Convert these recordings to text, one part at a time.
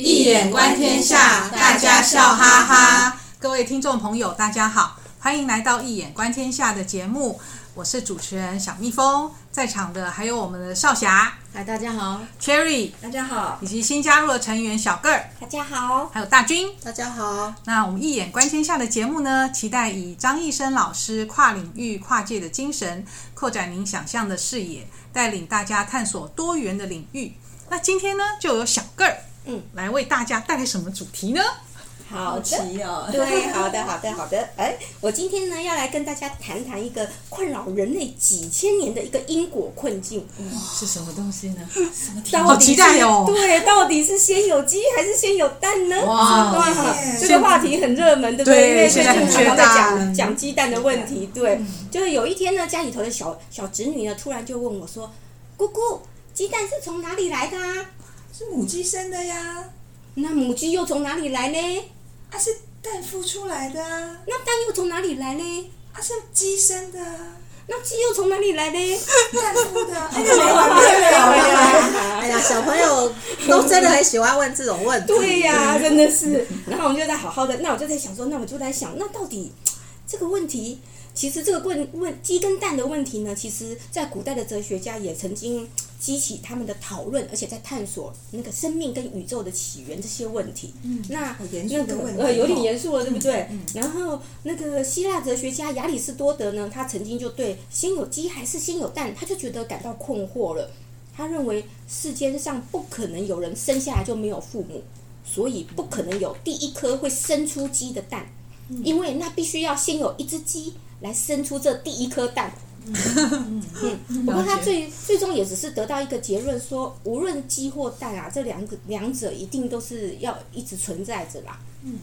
易眼观天下，大家笑哈哈。各位听众朋友，大家好，欢迎来到《一眼观天下》的节目。我是主持人小蜜蜂，在场的还有我们的少侠，嗨，大家好；Cherry，大家好；以及新加入的成员小个儿，大家好；还有大军，大家好。那我们《一眼观天下》的节目呢，期待以张易生老师跨领域、跨界的精神，扩展您想象的视野，带领大家探索多元的领域。那今天呢，就由小个儿，嗯，来为大家带来什么主题呢？好奇，哦、对，好的，好的，好的。哎，我今天呢要来跟大家谈谈一个困扰人类几千年的一个因果困境。哇，是什么东西呢？什么题？好期待哦！对，到底是先有鸡还是先有蛋呢？哇，哇，这个话题很热门，对不对？因为最近常常在讲讲鸡蛋的问题。对，就是有一天呢，家里头的小小侄女呢，突然就问我说：“姑姑，鸡蛋是从哪里来的啊？”“是母鸡生的呀。”“那母鸡又从哪里来呢？”它、啊、是蛋孵出来的啊，那蛋又从哪里来呢？它、啊、是鸡生的，那鸡又从哪里来呢？蛋孵的。哎呀，小朋友都真的很喜欢问这种问题。对呀、啊，真的是。然后我们就在好好的，那我就在想说，那我就在想，那到底这个问题，其实这个问问鸡跟蛋的问题呢，其实在古代的哲学家也曾经。激起他们的讨论，而且在探索那个生命跟宇宙的起源这些问题。嗯，那严肃的问题、那个、呃有点严肃了，对不对？嗯嗯、然后那个希腊哲学家亚里士多德呢，他曾经就对先有鸡还是先有蛋，他就觉得感到困惑了。他认为世间上不可能有人生下来就没有父母，所以不可能有第一颗会生出鸡的蛋，嗯、因为那必须要先有一只鸡来生出这第一颗蛋。嗯嗯，不过他最最终也只是得到一个结论，说无论鸡或蛋啊，这两个两者一定都是要一直存在着啦。嗯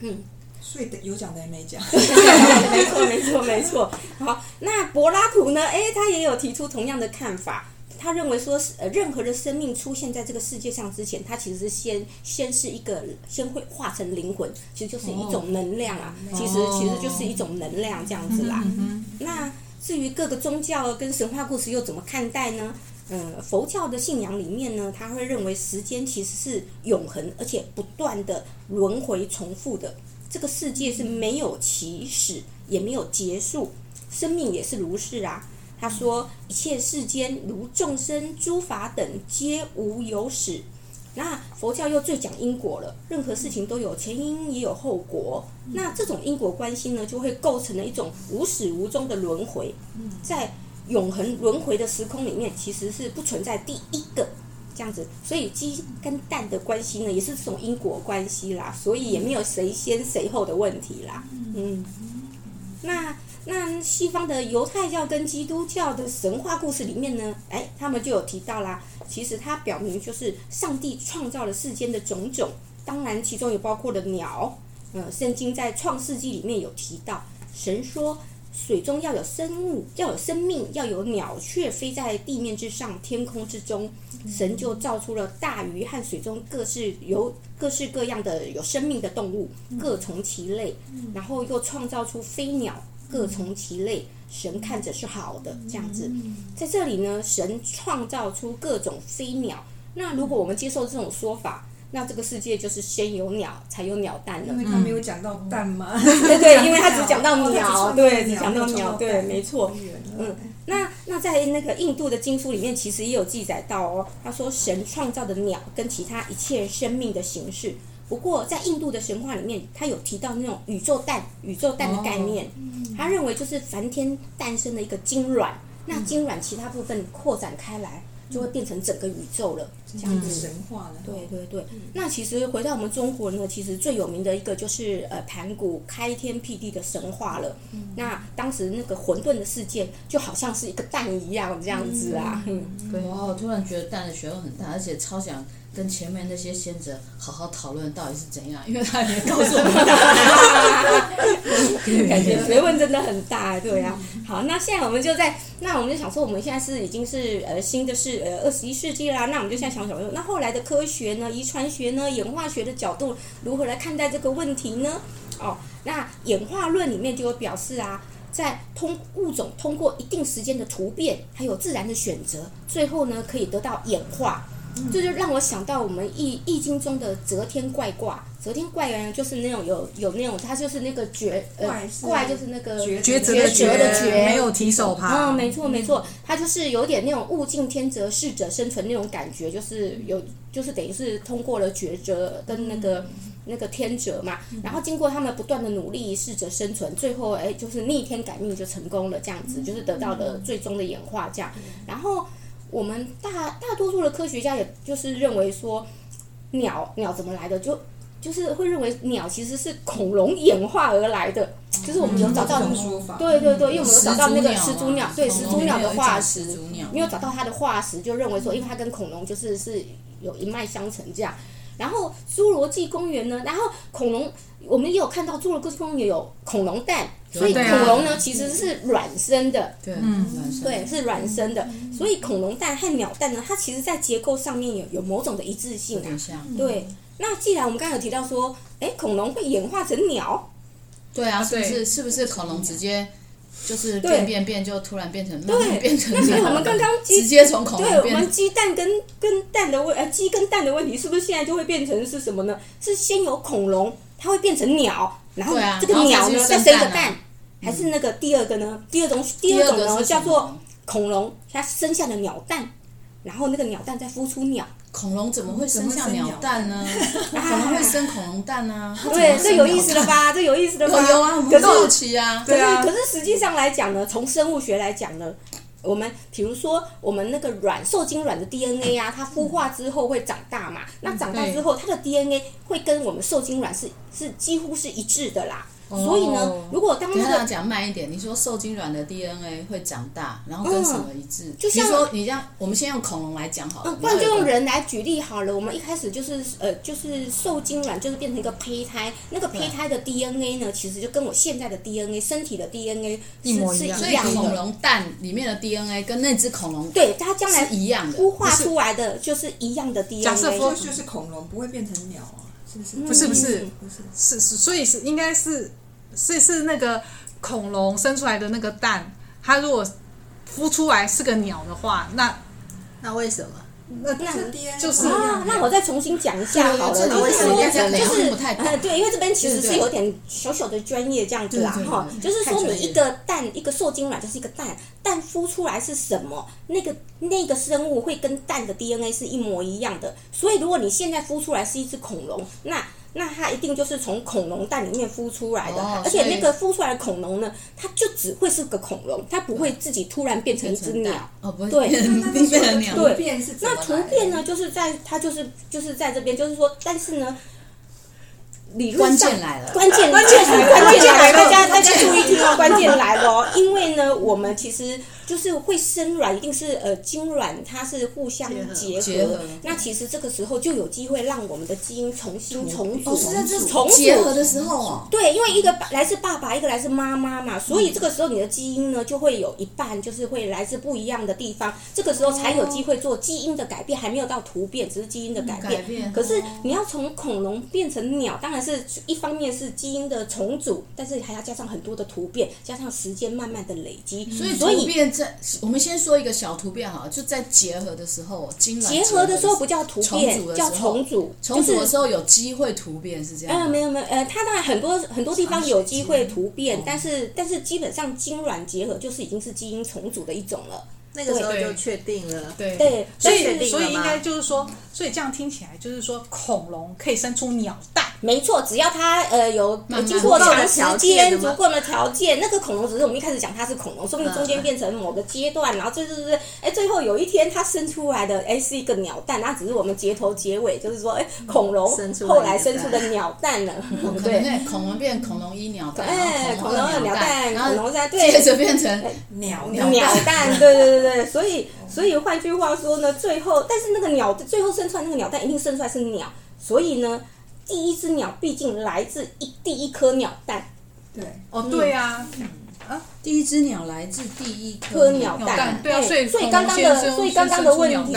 嗯，所以有讲的也没讲。没错没错没错。好，那柏拉图呢？哎，他也有提出同样的看法。他认为说，呃，任何的生命出现在这个世界上之前，它其实是先先是一个先会化成灵魂，其实就是一种能量啊。哦、其实其实就是一种能量这样子啦。嗯嗯、那。至于各个宗教跟神话故事又怎么看待呢？呃，佛教的信仰里面呢，他会认为时间其实是永恒，而且不断的轮回重复的。这个世界是没有起始，也没有结束，生命也是如是啊。他说，一切世间如众生、诸法等，皆无有始。那佛教又最讲因果了，任何事情都有前因也有后果。那这种因果关系呢，就会构成了一种无始无终的轮回。在永恒轮回的时空里面，其实是不存在第一个这样子。所以鸡跟蛋的关系呢，也是这种因果关系啦。所以也没有谁先谁后的问题啦。嗯，那。那西方的犹太教跟基督教的神话故事里面呢，哎，他们就有提到啦。其实它表明就是上帝创造了世间的种种，当然其中也包括了鸟。呃，圣经在创世纪里面有提到，神说水中要有生物，要有生命，要有鸟雀飞在地面之上、天空之中。神就造出了大鱼和水中各式有各式各样的有生命的动物，各从其类，然后又创造出飞鸟。各从其类，神看着是好的，这样子。在这里呢，神创造出各种飞鸟。那如果我们接受这种说法，那这个世界就是先有鸟，才有鸟蛋了。因为他没有讲到蛋嘛。对对，因为他只讲到鸟，对，只讲到鸟，对，没错。嗯，那那在那个印度的经书里面，其实也有记载到哦。他说，神创造的鸟跟其他一切生命的形式。不过，在印度的神话里面，他有提到那种宇宙蛋、宇宙蛋的概念。他认为就是梵天诞生的一个精卵，那精卵其他部分扩展开来，就会变成整个宇宙了。这样子神话了。对对对。那其实回到我们中国呢，其实最有名的一个就是呃盘古开天辟地的神话了。那当时那个混沌的世界就好像是一个蛋一样这样子啊。嗯。哇，我突然觉得蛋的学问很大，而且超想。跟前面那些先哲好好讨论到底是怎样，因为他也告诉我们，感觉学问真的很大，对啊。好，那现在我们就在，那我们就想说，我们现在是已经是呃新的是呃二十一世纪啦，那我们就现在想想，那后来的科学呢，遗传学呢，演化学的角度如何来看待这个问题呢？哦，那演化论里面就有表示啊，在通物种通过一定时间的突变，还有自然的选择，最后呢可以得到演化。这就让我想到我们易易经中的择天怪卦。择天怪呢，就是那种有有那种，它就是那个绝呃怪，就是那个抉抉择的抉的抉，没有提手旁。嗯，没错没错，它就是有点那种物竞天择，适者生存那种感觉，就是有就是等于是通过了抉择跟那个那个天择嘛，然后经过他们不断的努力，适者生存，最后哎就是逆天改命就成功了，这样子就是得到了最终的演化这样。然后我们大大多数的科学家也就是认为说，鸟鸟怎么来的就。就是会认为鸟其实是恐龙演化而来的，就是我们有找到，对对对，因为我们有找到那个始祖鸟，对始祖鸟的化石，没有找到它的化石，就认为说，因为它跟恐龙就是是有一脉相承这样。然后侏罗纪公园呢，然后恐龙，我们也有看到侏罗纪公园有恐龙蛋，所以恐龙呢其实是卵生的，对，嗯，对，是卵生的，所以恐龙蛋和鸟蛋呢，它其实在结构上面有有某种的一致性啊，对。那既然我们刚才有提到说，哎，恐龙会演化成鸟，对啊，是不是？是不是恐龙直接就是变变变，就突然变成对，变成那所以我们刚刚直接从恐龙变，对，我们鸡蛋跟跟蛋的问，呃，鸡跟蛋的问题，是不是现在就会变成是什么呢？是先有恐龙，它会变成鸟，然后这个鸟呢再生一个蛋，还是那个第二个呢？第二种第二种呢叫做恐龙，它生下的鸟蛋，然后那个鸟蛋再孵出鸟。恐龙怎么会生下鸟蛋呢？怎么会生恐龙蛋呢？对，这有意思了吧？这有意思了吧？有啊，很好奇啊。对啊。可是实际上来讲呢，从生物学来讲呢，我们比如说我们那个卵受精卵的 DNA 啊，它孵化之后会长大嘛？那长大之后，它的 DNA 会跟我们受精卵是是几乎是一致的啦。所以呢，如果当那个讲慢一点，你说受精卵的 DNA 会长大，然后跟什么一致？就像说你这样，我们先用恐龙来讲好了。不然就用人来举例好了。我们一开始就是呃，就是受精卵就是变成一个胚胎，那个胚胎的 DNA 呢，其实就跟我现在的 DNA 身体的 DNA 一模一样。所以恐龙蛋里面的 DNA 跟那只恐龙对它将来一样的，孵化出来的就是一样的 DNA。假设说就是恐龙不会变成鸟啊，是不是？不是不是不是是是，所以是应该是。是是那个恐龙生出来的那个蛋，它如果孵出来是个鸟的话，那那为什么？那那就是啊，那我再重新讲一下好了，就是说就是呃对，因为这边其实是有点小小的专业这样子啦哈，就是说你一个蛋一个受精卵就是一个蛋，蛋孵出来是什么？那个那个生物会跟蛋的 DNA 是一模一样的，所以如果你现在孵出来是一只恐龙，那那它一定就是从恐龙蛋里面孵出来的，而且那个孵出来的恐龙呢，它就只会是个恐龙，它不会自己突然变成一只鸟。哦，不会对，变成鸟。对，那图片呢，就是在它就是就是在这边，就是说，但是呢。理论上，关键来了，关键关键关键来了，大家大家注意听哦，关键来了哦，因为呢，我们其实就是会生卵，一定是呃精卵它是互相结合，那其实这个时候就有机会让我们的基因重新重组，重组。结合的时候哦，对，因为一个来自爸爸，一个来自妈妈嘛，所以这个时候你的基因呢就会有一半就是会来自不一样的地方，这个时候才有机会做基因的改变，还没有到突变，只是基因的改变。可是你要从恐龙变成鸟，当然。是一方面是基因的重组，但是还要加上很多的突变，加上时间慢慢的累积。所以突变在我们先说一个小突变哈，就在结合的时候，精卵结合的时候不叫突变，叫重组。重组的时候有机会突变是这样？呃，没有没有，呃，它当然很多很多地方有机会突变，但是但是基本上精卵结合就是已经是基因重组的一种了。那个时候就确定了，对，对，所以所以应该就是说，所以这样听起来就是说，恐龙可以生出鸟蛋，没错，只要它呃有经过长时间足够的条件，那个恐龙只是我们一开始讲它是恐龙，说不定中间变成某个阶段，然后最就是哎最后有一天它生出来的哎是一个鸟蛋，那只是我们结头结尾，就是说哎恐龙 后来生出的鸟蛋了，对，恐龙变恐龙一鸟蛋，哎，恐龙二鸟蛋，恐龙三，对，接着变成鸟鸟蛋，对对对。对，所以所以换句话说呢，最后但是那个鸟最后生出来那个鸟蛋一定生出来是鸟，所以呢，第一只鸟毕竟来自一第一颗鸟蛋。对，哦，对呀，啊，第一只鸟来自第一颗鸟蛋，对，所以所以刚刚的所以刚刚的问题，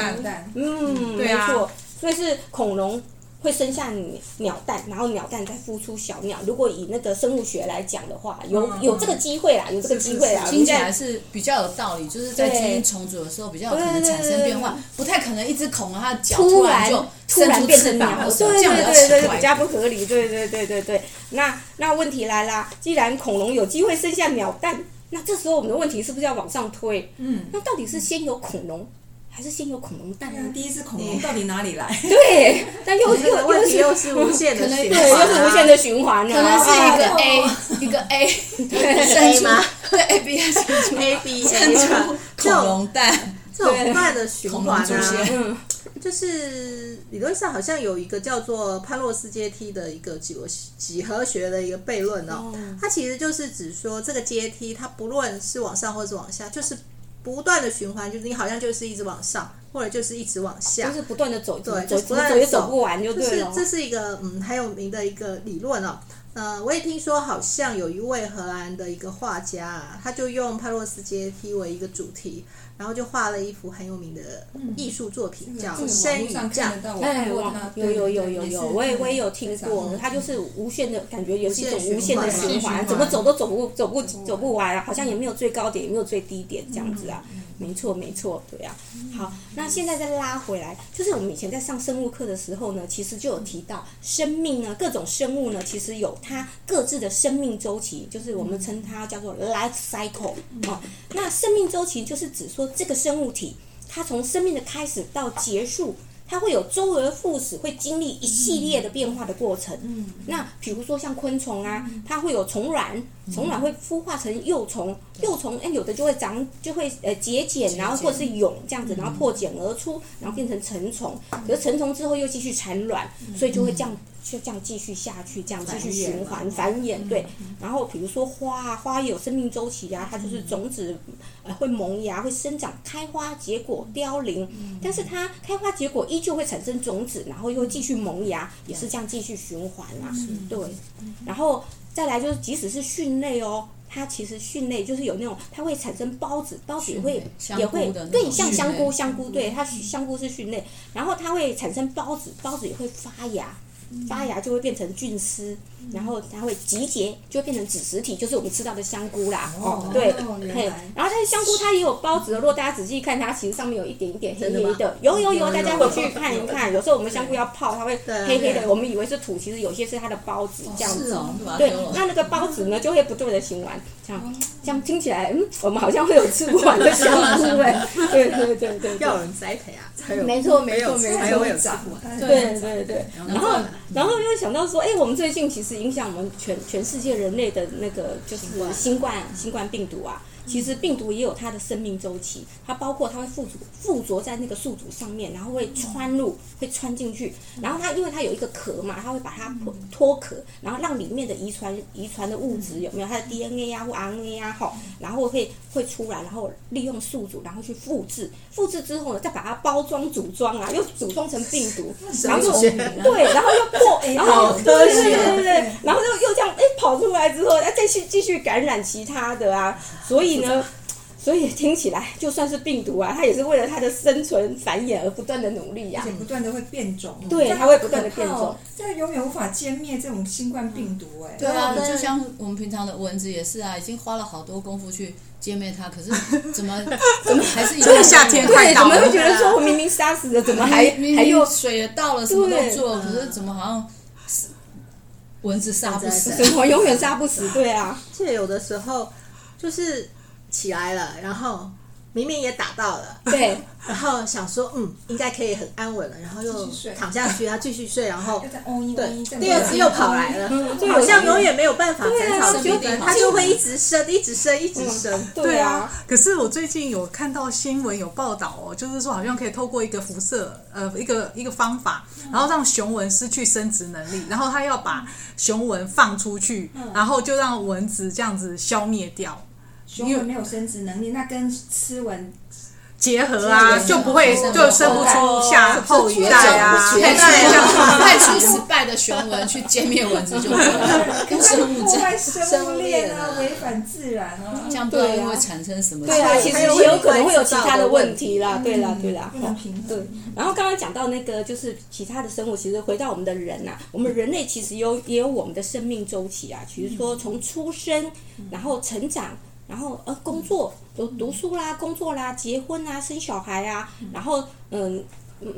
嗯，嗯，没错，所以是恐龙。会生下鸟蛋，然后鸟蛋再孵出小鸟。如果以那个生物学来讲的话，有有这个机会啦，有这个机会啦。听起来是比较有道理，就是在基因重组的时候比较有可能产生变化，不太可能一只恐龙它的脚突然就突然变成鸟，对对对对，比较不合理。对对对对对，那那问题来啦，既然恐龙有机会生下鸟蛋，那这时候我们的问题是不是要往上推？嗯，那到底是先有恐龙？还是先有恐龙蛋？第一只恐龙到底哪里来？对，但又又问题又是无限的循环，对，又是无限的循环，可能是一个 A，一个 A，生出对 A B 生出 A B 生出恐龙蛋，这种不断的循环啊，就是理论上好像有一个叫做潘洛斯阶梯的一个几何几何学的一个悖论哦，它其实就是指说这个阶梯它不论是往上或是往下，就是。不断的循环，就是你好像就是一直往上，或者就是一直往下，就是不断的走，对，走，不断的走，走不完就对了。这是这是一个嗯很有名的一个理论哦。呃，我也听说好像有一位荷兰的一个画家啊，他就用帕洛斯阶梯为一个主题。然后就画了一幅很有名的艺术作品，嗯、叫《升与降》。哎，有有有有有，我也我也有听过。他就是无限的感觉，也是一种无限的循环，怎么走都走不走不走不完啊！好像也没有最高点，也没有最低点这样子啊。没错没错，对啊。好，那现在再拉回来，就是我们以前在上生物课的时候呢，其实就有提到生命呢，各种生物呢，其实有它各自的生命周期，就是我们称它叫做 life cycle 啊。那生命周期就是指说。这个生物体，它从生命的开始到结束，它会有周而复始，会经历一系列的变化的过程。嗯，那比如说像昆虫啊，它会有虫卵，虫卵会孵化成幼虫，幼虫哎有的就会长，就会呃节茧，然后或者是蛹这样子，然后破茧而出，然后变成成虫。可是成虫之后又继续产卵，所以就会这样。就这样继续下去，这样继续循环繁衍，对。然后比如说花啊，花也有生命周期啊，它就是种子呃会萌芽、会生长、开花、结果、凋零。但是它开花结果依旧会产生种子，然后又继续萌芽，也是这样继续循环啊。对。然后再来就是，即使是蕈类哦，它其实蕈类就是有那种，它会产生孢子，孢子也会也会对，像香菇，香菇对，它香菇是蕈类，然后它会产生孢子，孢子也会发芽。发芽就会变成菌丝，然后它会集结，就会变成子实体，就是我们吃到的香菇啦。哦，对，嘿，然后它的香菇它也有孢子的，如果大家仔细看它，其实上面有一点一点黑黑的。有有有，大家回去看一看。有时候我们香菇要泡，它会黑黑的，我们以为是土，其实有些是它的孢子这样子。对，那那个孢子呢，就会不断的循环。这样这样听起来，嗯，我们好像会有吃不完的香菇哎。对对对对，要有人栽培啊。没错没错没错，才会有吃不完。对对对，然后。然后又想到说，哎，我们最近其实影响我们全全世界人类的那个就是新冠新冠病毒啊。其实病毒也有它的生命周期，它包括它会附着附着在那个宿主上面，然后会穿入，会穿进去，然后它因为它有一个壳嘛，它会把它脱脱壳，然后让里面的遗传遗传的物质有没有它的 DNA 啊或 RNA 啊哈，然后会会出来，然后利用宿主然后去复制，复制之后呢再把它包装组装啊，又组装成病毒，然后对，然后又破，然后对对对对对，然后又又这样哎跑出来之后，再去继续感染其他的啊，所以。呢，所以听起来就算是病毒啊，它也是为了它的生存繁衍而不断的努力呀、啊，而且不断的会变种。对，它会不断的变种，这永远无法歼灭这种新冠病毒哎、欸。对啊，就像我们平常的蚊子也是啊，已经花了好多功夫去歼灭它，可是 怎么怎么还是有夏天快到了，怎么会觉得说我明明杀死了，怎么还还有水也到了，什么都做了，可是怎么好像蚊子杀不死，怎么 永远杀不死？对啊，这有的时候就是。起来了，然后明明也打到了，对，然后想说，嗯，应该可以很安稳了，然后又躺下去，他继续睡，然后 对，第二次又跑来了，好像永远没有办法减少他就会一直生，一直生，一直生，对啊。可是我最近有看到新闻有报道哦，就是说好像可以透过一个辐射，呃，一个一个方法，然后让雄蚊失去生殖能力，然后他要把雄蚊放出去，然后就让蚊子这样子消灭掉。雄蚊没有生殖能力，那跟吃蚊结合啊，就不会就生不出下后一代啊。派出派出失败的雄蚊去歼灭蚊子就可以了，跟生物破坏生物链啊，违反自然啊，这样不知道会产生什么？对啊，其实也有可能会有其他的问题啦。对啦，对啦，对。然后刚刚讲到那个就是其他的生物，其实回到我们的人呐，我们人类其实有也有我们的生命周期啊，比如说从出生，然后成长。然后呃，工作读读书啦，工作啦，结婚啊，生小孩啊，然后嗯，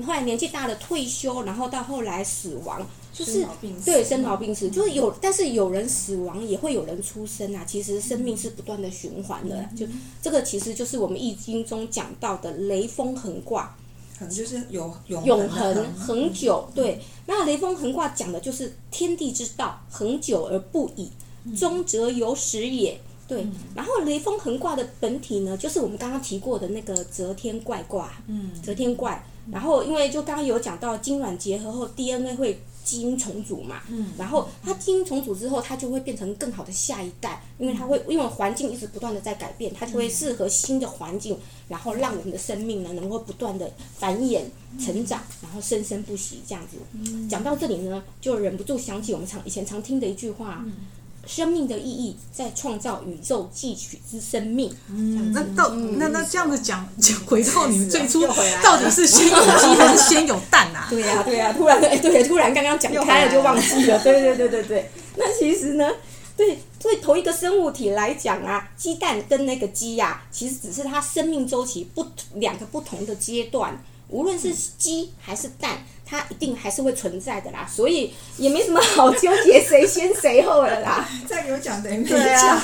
后来年纪大了退休，然后到后来死亡，就是对生老病死，就是有，但是有人死亡也会有人出生啊。其实生命是不断的循环的，就这个其实就是我们易经中讲到的雷风横卦，可能就是有永永恒恒久。对，那雷锋横卦讲的就是天地之道，恒久而不已，终则有始也。对，然后雷锋横卦的本体呢，就是我们刚刚提过的那个泽天怪卦。嗯，泽天怪。然后因为就刚刚有讲到精卵结合后，DNA 会基因重组嘛。嗯。然后它基因重组之后，它就会变成更好的下一代，因为它会因为环境一直不断的在改变，它就会适合新的环境，然后让我们的生命呢能够不断的繁衍成长，然后生生不息这样子。嗯。讲到这里呢，就忍不住想起我们常以前常听的一句话。嗯生命的意义在创造宇宙汲取之生命。嗯，那到那那这样子讲讲回到你们最初，到底是先有鸡还是先有蛋啊？对呀对呀，突然哎 对，突然刚刚讲开了就忘记了。对对对对对。那其实呢，对对同一个生物体来讲啊，鸡蛋跟那个鸡呀，其实只是它生命周期不两个不同的阶段。无论是鸡还是蛋，它一定还是会存在的啦，所以也没什么好纠结谁先谁后的啦。再给我讲等于没讲，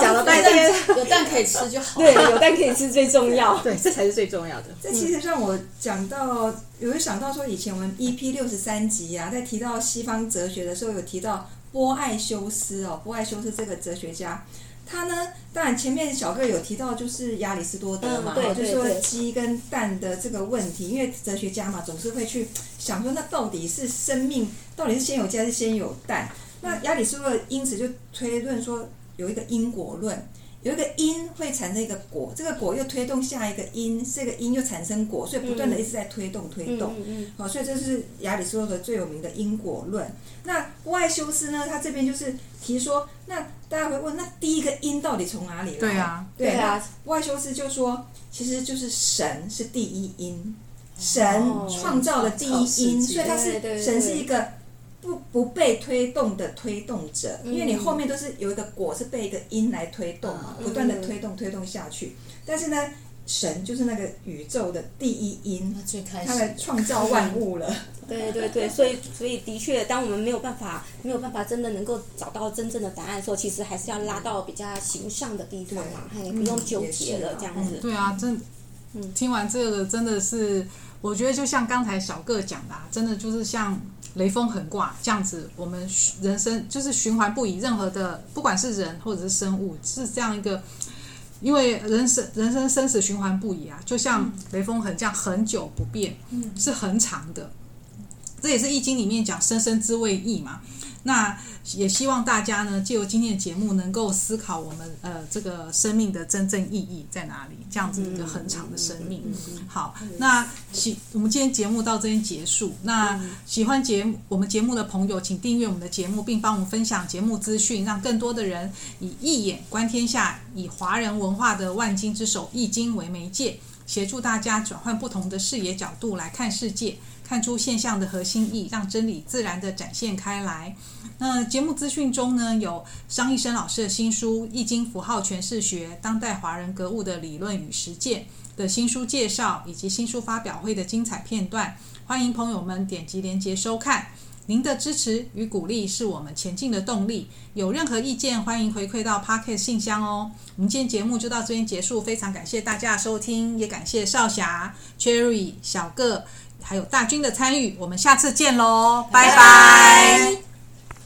讲了半天，有蛋可以吃就好。对，有蛋可以吃最重要，对，这才是最重要的。这其实让我讲到，有想到说，以前我们 EP 六十三集啊，在提到西方哲学的时候，有提到波爱修斯哦，波爱修斯这个哲学家。他呢，当然前面小个有提到，就是亚里士多德嘛，嗯、就是说鸡跟蛋的这个问题，因为哲学家嘛，总是会去想说，那到底是生命，到底是先有鸡还是先有蛋？那亚里士多德因此就推论说，有一个因果论。有一个因会产生一个果，这个果又推动下一个因，这个因又产生果，所以不断的一直在推动推动。好，所以这是亚里士多德最有名的因果论。那波艾修斯呢？他这边就是提说，那大家会问，那第一个因到底从哪里来？对啊，对啊。波艾修斯就说，其实就是神是第一因，神创造了第一因，所以他是神是一个。不不被推动的推动者，因为你后面都是有一个果是被一个因来推动嘛，不断的推动推动下去。但是呢，神就是那个宇宙的第一因，他来创造万物了。对对对，所以所以的确，当我们没有办法没有办法真的能够找到真正的答案的时候，其实还是要拉到比较形象的地方嘛，还不用纠结了这样子。对啊，真，听完这个真的是，我觉得就像刚才小个讲的，真的就是像。雷锋横挂这样子，我们人生就是循环不已。任何的，不管是人或者是生物，是这样一个，因为人生人生生死循环不已啊，就像雷锋横这样很久不变，是很长的。这也是易经里面讲生生之谓易嘛。那也希望大家呢，借由今天的节目，能够思考我们呃这个生命的真正意义在哪里？这样子一个很长的生命。好，那喜我们今天节目到这边结束。那喜欢节目我们节目的朋友，请订阅我们的节目，并帮我们分享节目资讯，让更多的人以一眼观天下，以华人文化的万金之首易经为媒介，协助大家转换不同的视野角度来看世界。看出现象的核心意，让真理自然地展现开来。那节目资讯中呢，有张义生老师的新书《易经符号诠释学：当代华人格物的理论与实践》的新书介绍，以及新书发表会的精彩片段。欢迎朋友们点击连接收看。您的支持与鼓励是我们前进的动力。有任何意见，欢迎回馈到 Pocket 信箱哦。我们今天节目就到这边结束，非常感谢大家的收听，也感谢少侠、Cherry、小个。还有大军的参与，我们下次见喽，拜拜。